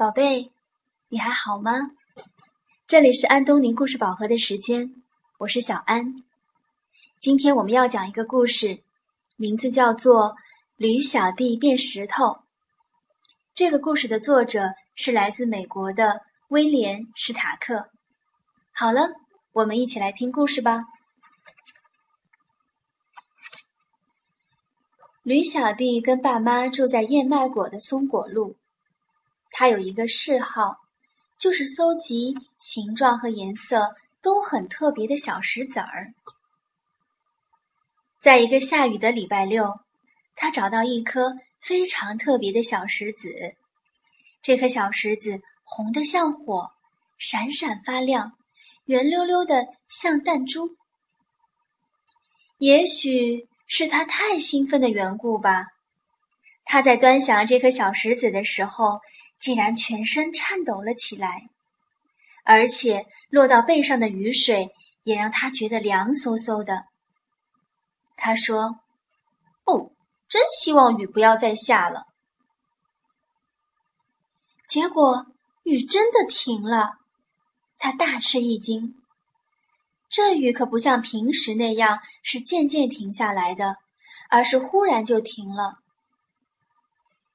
宝贝，你还好吗？这里是安东尼故事宝盒的时间，我是小安。今天我们要讲一个故事，名字叫做《驴小弟变石头》。这个故事的作者是来自美国的威廉·史塔克。好了，我们一起来听故事吧。驴小弟跟爸妈住在燕麦果的松果路。他有一个嗜好，就是搜集形状和颜色都很特别的小石子儿。在一个下雨的礼拜六，他找到一颗非常特别的小石子。这颗小石子红得像火，闪闪发亮，圆溜溜的像弹珠。也许是他太兴奋的缘故吧，他在端详这颗小石子的时候。竟然全身颤抖了起来，而且落到背上的雨水也让他觉得凉飕飕的。他说：“哦，真希望雨不要再下了。”结果雨真的停了，他大吃一惊。这雨可不像平时那样是渐渐停下来的，而是忽然就停了。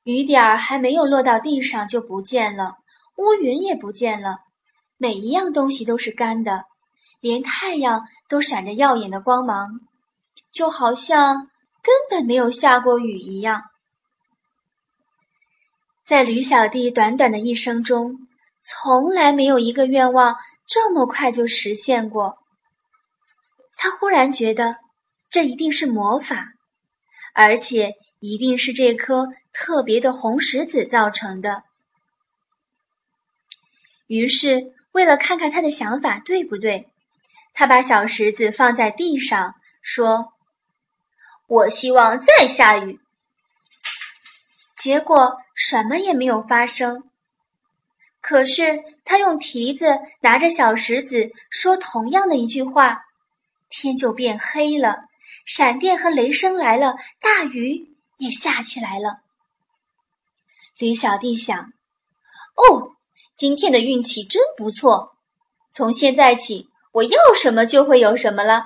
雨点儿还没有落到地上就不见了，乌云也不见了，每一样东西都是干的，连太阳都闪着耀眼的光芒，就好像根本没有下过雨一样。在驴小弟短短的一生中，从来没有一个愿望这么快就实现过。他忽然觉得，这一定是魔法，而且一定是这颗。特别的红石子造成的。于是，为了看看他的想法对不对，他把小石子放在地上，说：“我希望再下雨。”结果什么也没有发生。可是，他用蹄子拿着小石子说同样的一句话，天就变黑了，闪电和雷声来了，大雨也下起来了。驴小弟想：“哦，今天的运气真不错。从现在起，我要什么就会有什么了。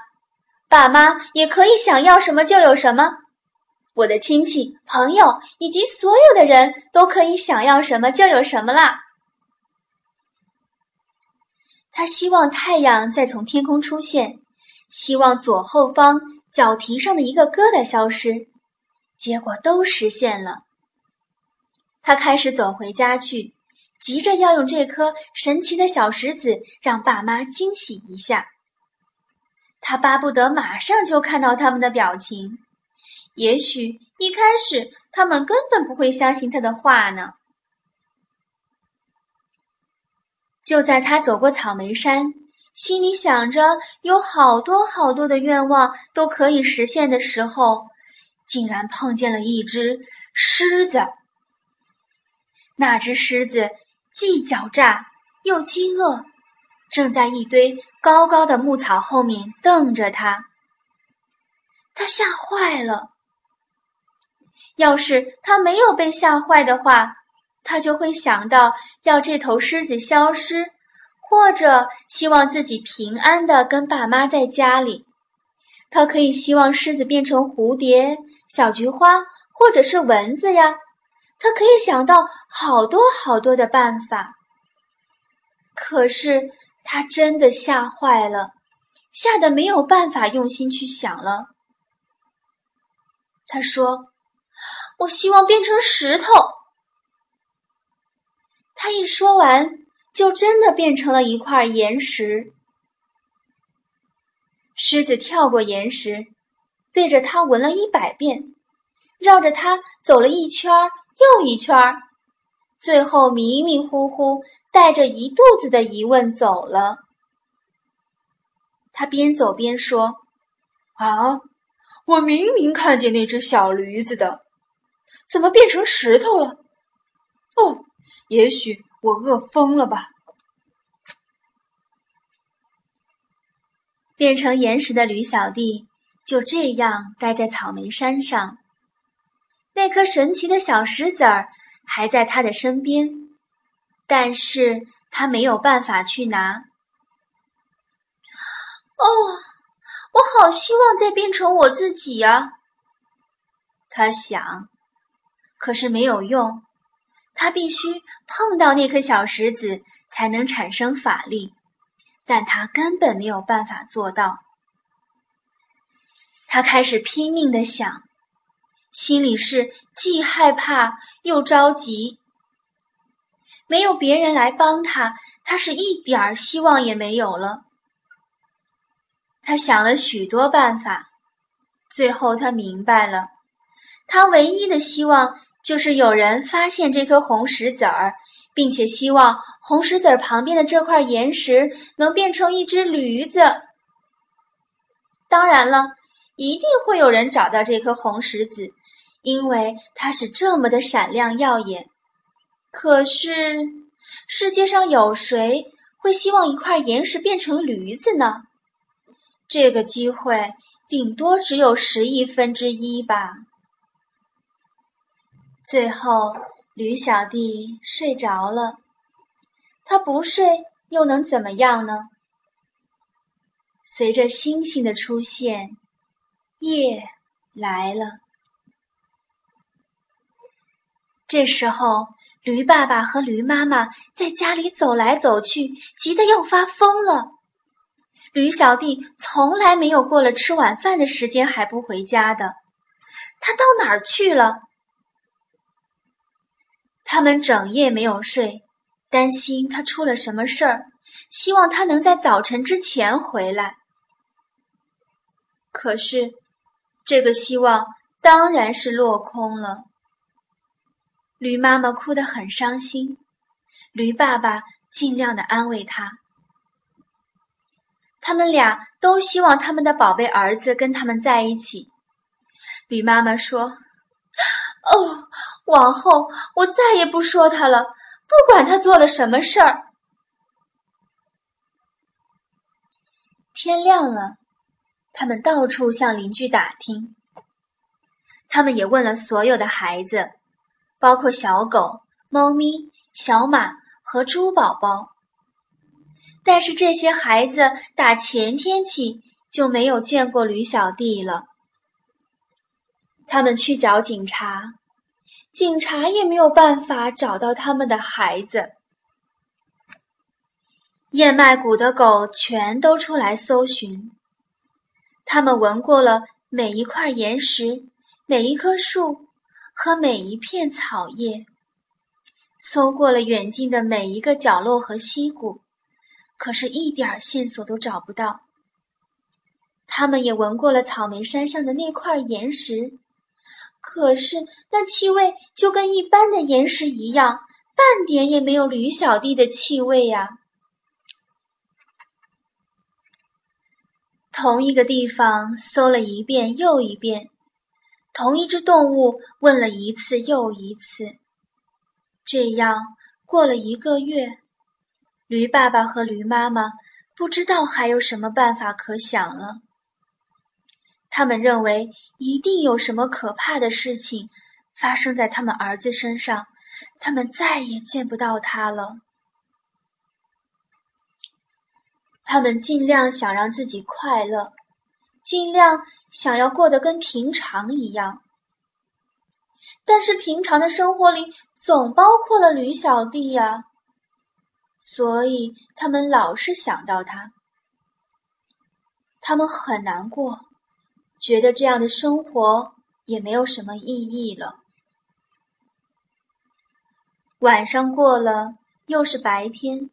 爸妈也可以想要什么就有什么。我的亲戚、朋友以及所有的人都可以想要什么就有什么啦。”他希望太阳再从天空出现，希望左后方脚蹄上的一个疙瘩消失，结果都实现了。他开始走回家去，急着要用这颗神奇的小石子让爸妈惊喜一下。他巴不得马上就看到他们的表情，也许一开始他们根本不会相信他的话呢。就在他走过草莓山，心里想着有好多好多的愿望都可以实现的时候，竟然碰见了一只狮子。那只狮子既狡诈又饥饿，正在一堆高高的牧草后面瞪着他。他吓坏了。要是他没有被吓坏的话，他就会想到要这头狮子消失，或者希望自己平安的跟爸妈在家里。他可以希望狮子变成蝴蝶、小菊花，或者是蚊子呀。他可以想到好多好多的办法，可是他真的吓坏了，吓得没有办法用心去想了。他说：“我希望变成石头。”他一说完，就真的变成了一块岩石。狮子跳过岩石，对着他闻了一百遍，绕着他走了一圈儿。又一圈儿，最后迷迷糊糊带着一肚子的疑问走了。他边走边说：“啊，我明明看见那只小驴子的，怎么变成石头了？哦，也许我饿疯了吧。”变成岩石的驴小弟就这样待在草莓山上。那颗神奇的小石子儿还在他的身边，但是他没有办法去拿。哦，我好希望再变成我自己呀！他想，可是没有用，他必须碰到那颗小石子才能产生法力，但他根本没有办法做到。他开始拼命的想，心里是既害怕又着急。没有别人来帮他，他是一点儿希望也没有了。他想了许多办法，最后他明白了，他唯一的希望就是有人发现这颗红石子儿，并且希望红石子儿旁边的这块岩石能变成一只驴子。当然了，一定会有人找到这颗红石子，因为它是这么的闪亮耀眼。可是，世界上有谁会希望一块岩石变成驴子呢？这个机会顶多只有十亿分之一吧。最后，驴小弟睡着了。他不睡又能怎么样呢？随着星星的出现，夜来了。这时候，驴爸爸和驴妈妈在家里走来走去，急得要发疯了。驴小弟从来没有过了吃晚饭的时间还不回家的，他到哪儿去了？他们整夜没有睡，担心他出了什么事儿，希望他能在早晨之前回来。可是，这个希望当然是落空了。驴妈妈哭得很伤心，驴爸爸尽量的安慰他。他们俩都希望他们的宝贝儿子跟他们在一起。驴妈妈说：“哦，往后我再也不说他了，不管他做了什么事儿。”天亮了，他们到处向邻居打听。他们也问了所有的孩子，包括小狗、猫咪、小马和猪宝宝。但是这些孩子打前天起就没有见过驴小弟了。他们去找警察，警察也没有办法找到他们的孩子。燕麦谷的狗全都出来搜寻，他们闻过了每一块岩石、每一棵树和每一片草叶，搜过了远近的每一个角落和溪谷。可是，一点线索都找不到。他们也闻过了草莓山上的那块岩石，可是那气味就跟一般的岩石一样，半点也没有驴小弟的气味呀。同一个地方搜了一遍又一遍，同一只动物问了一次又一次，这样过了一个月。驴爸爸和驴妈妈不知道还有什么办法可想了。他们认为一定有什么可怕的事情发生在他们儿子身上，他们再也见不到他了。他们尽量想让自己快乐，尽量想要过得跟平常一样，但是平常的生活里总包括了驴小弟呀。所以他们老是想到他，他们很难过，觉得这样的生活也没有什么意义了。晚上过了，又是白天；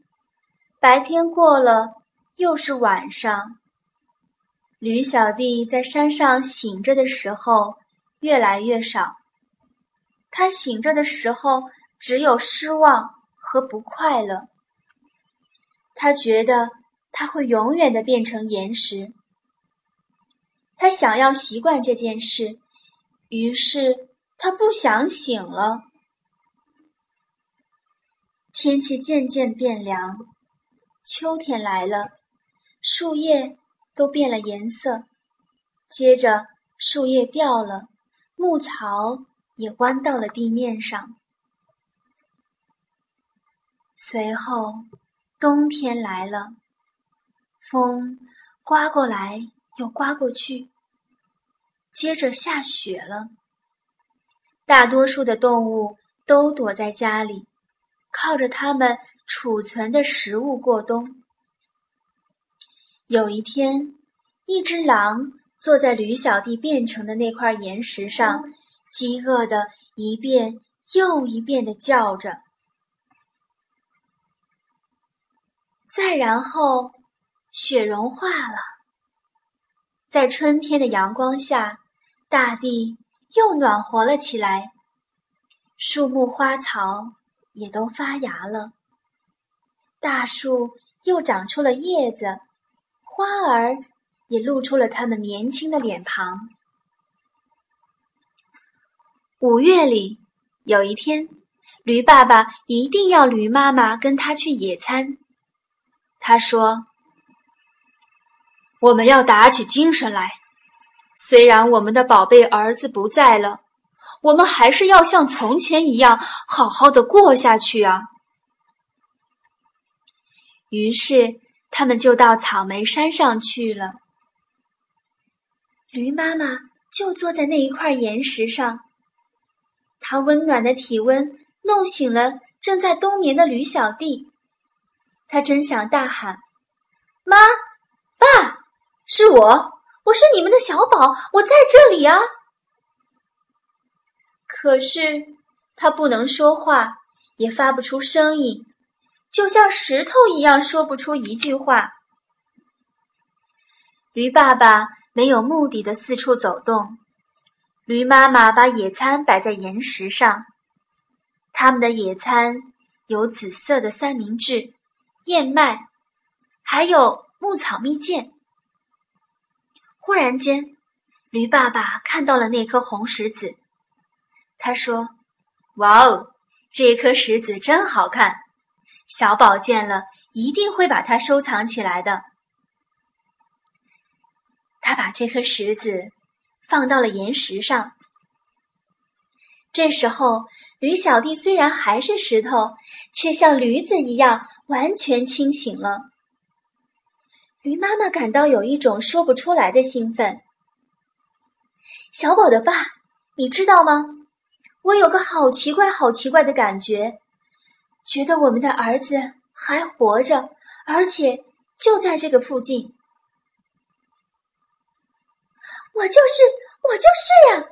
白天过了，又是晚上。驴小弟在山上醒着的时候越来越少，他醒着的时候只有失望和不快乐。他觉得他会永远的变成岩石。他想要习惯这件事，于是他不想醒了。天气渐渐变凉，秋天来了，树叶都变了颜色，接着树叶掉了，牧草也弯到了地面上。随后，冬天来了，风刮过来又刮过去，接着下雪了。大多数的动物都躲在家里，靠着它们储存的食物过冬。有一天，一只狼坐在驴小弟变成的那块岩石上，饥饿的一遍又一遍的叫着。再然后，雪融化了，在春天的阳光下，大地又暖和了起来，树木花草也都发芽了，大树又长出了叶子，花儿也露出了它们年轻的脸庞。五月里，有一天，驴爸爸一定要驴妈妈跟他去野餐。他说：“我们要打起精神来。虽然我们的宝贝儿子不在了，我们还是要像从前一样好好的过下去啊。”于是，他们就到草莓山上去了。驴妈妈就坐在那一块岩石上，它温暖的体温弄醒了正在冬眠的驴小弟。他真想大喊：“妈，爸，是我，我是你们的小宝，我在这里啊！”可是他不能说话，也发不出声音，就像石头一样，说不出一句话。驴爸爸没有目的的四处走动，驴妈妈把野餐摆在岩石上，他们的野餐有紫色的三明治。燕麦，还有牧草蜜饯。忽然间，驴爸爸看到了那颗红石子，他说：“哇哦，这颗石子真好看！小宝见了一定会把它收藏起来的。”他把这颗石子放到了岩石上。这时候，驴小弟虽然还是石头，却像驴子一样。完全清醒了，驴妈妈感到有一种说不出来的兴奋。小宝的爸，你知道吗？我有个好奇怪、好奇怪的感觉，觉得我们的儿子还活着，而且就在这个附近。我就是，我就是呀！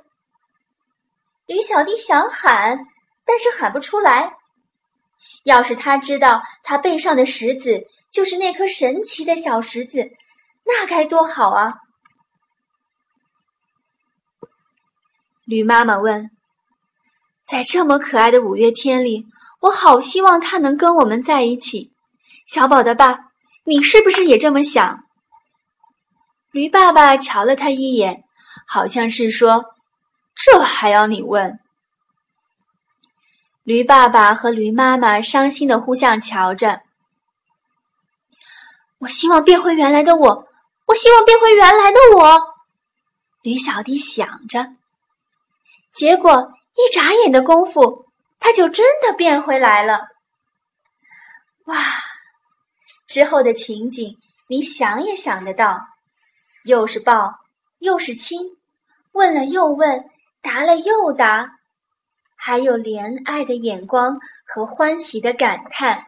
驴小弟想喊，但是喊不出来。要是他知道他背上的石子就是那颗神奇的小石子，那该多好啊！驴妈妈问：“在这么可爱的五月天里，我好希望他能跟我们在一起。”小宝的爸，你是不是也这么想？驴爸爸瞧了他一眼，好像是说：“这还要你问？”驴爸爸和驴妈妈伤心的互相瞧着。我希望变回原来的我，我希望变回原来的我。驴小弟想着，结果一眨眼的功夫，他就真的变回来了。哇！之后的情景，你想也想得到，又是抱，又是亲，问了又问，答了又答。还有怜爱的眼光和欢喜的感叹。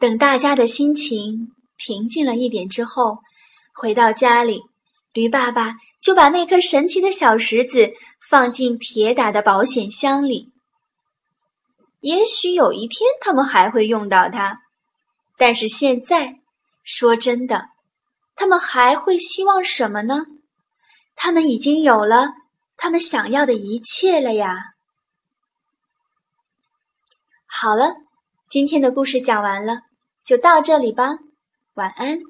等大家的心情平静了一点之后，回到家里，驴爸爸就把那颗神奇的小石子放进铁打的保险箱里。也许有一天他们还会用到它，但是现在，说真的，他们还会希望什么呢？他们已经有了。他们想要的一切了呀！好了，今天的故事讲完了，就到这里吧，晚安。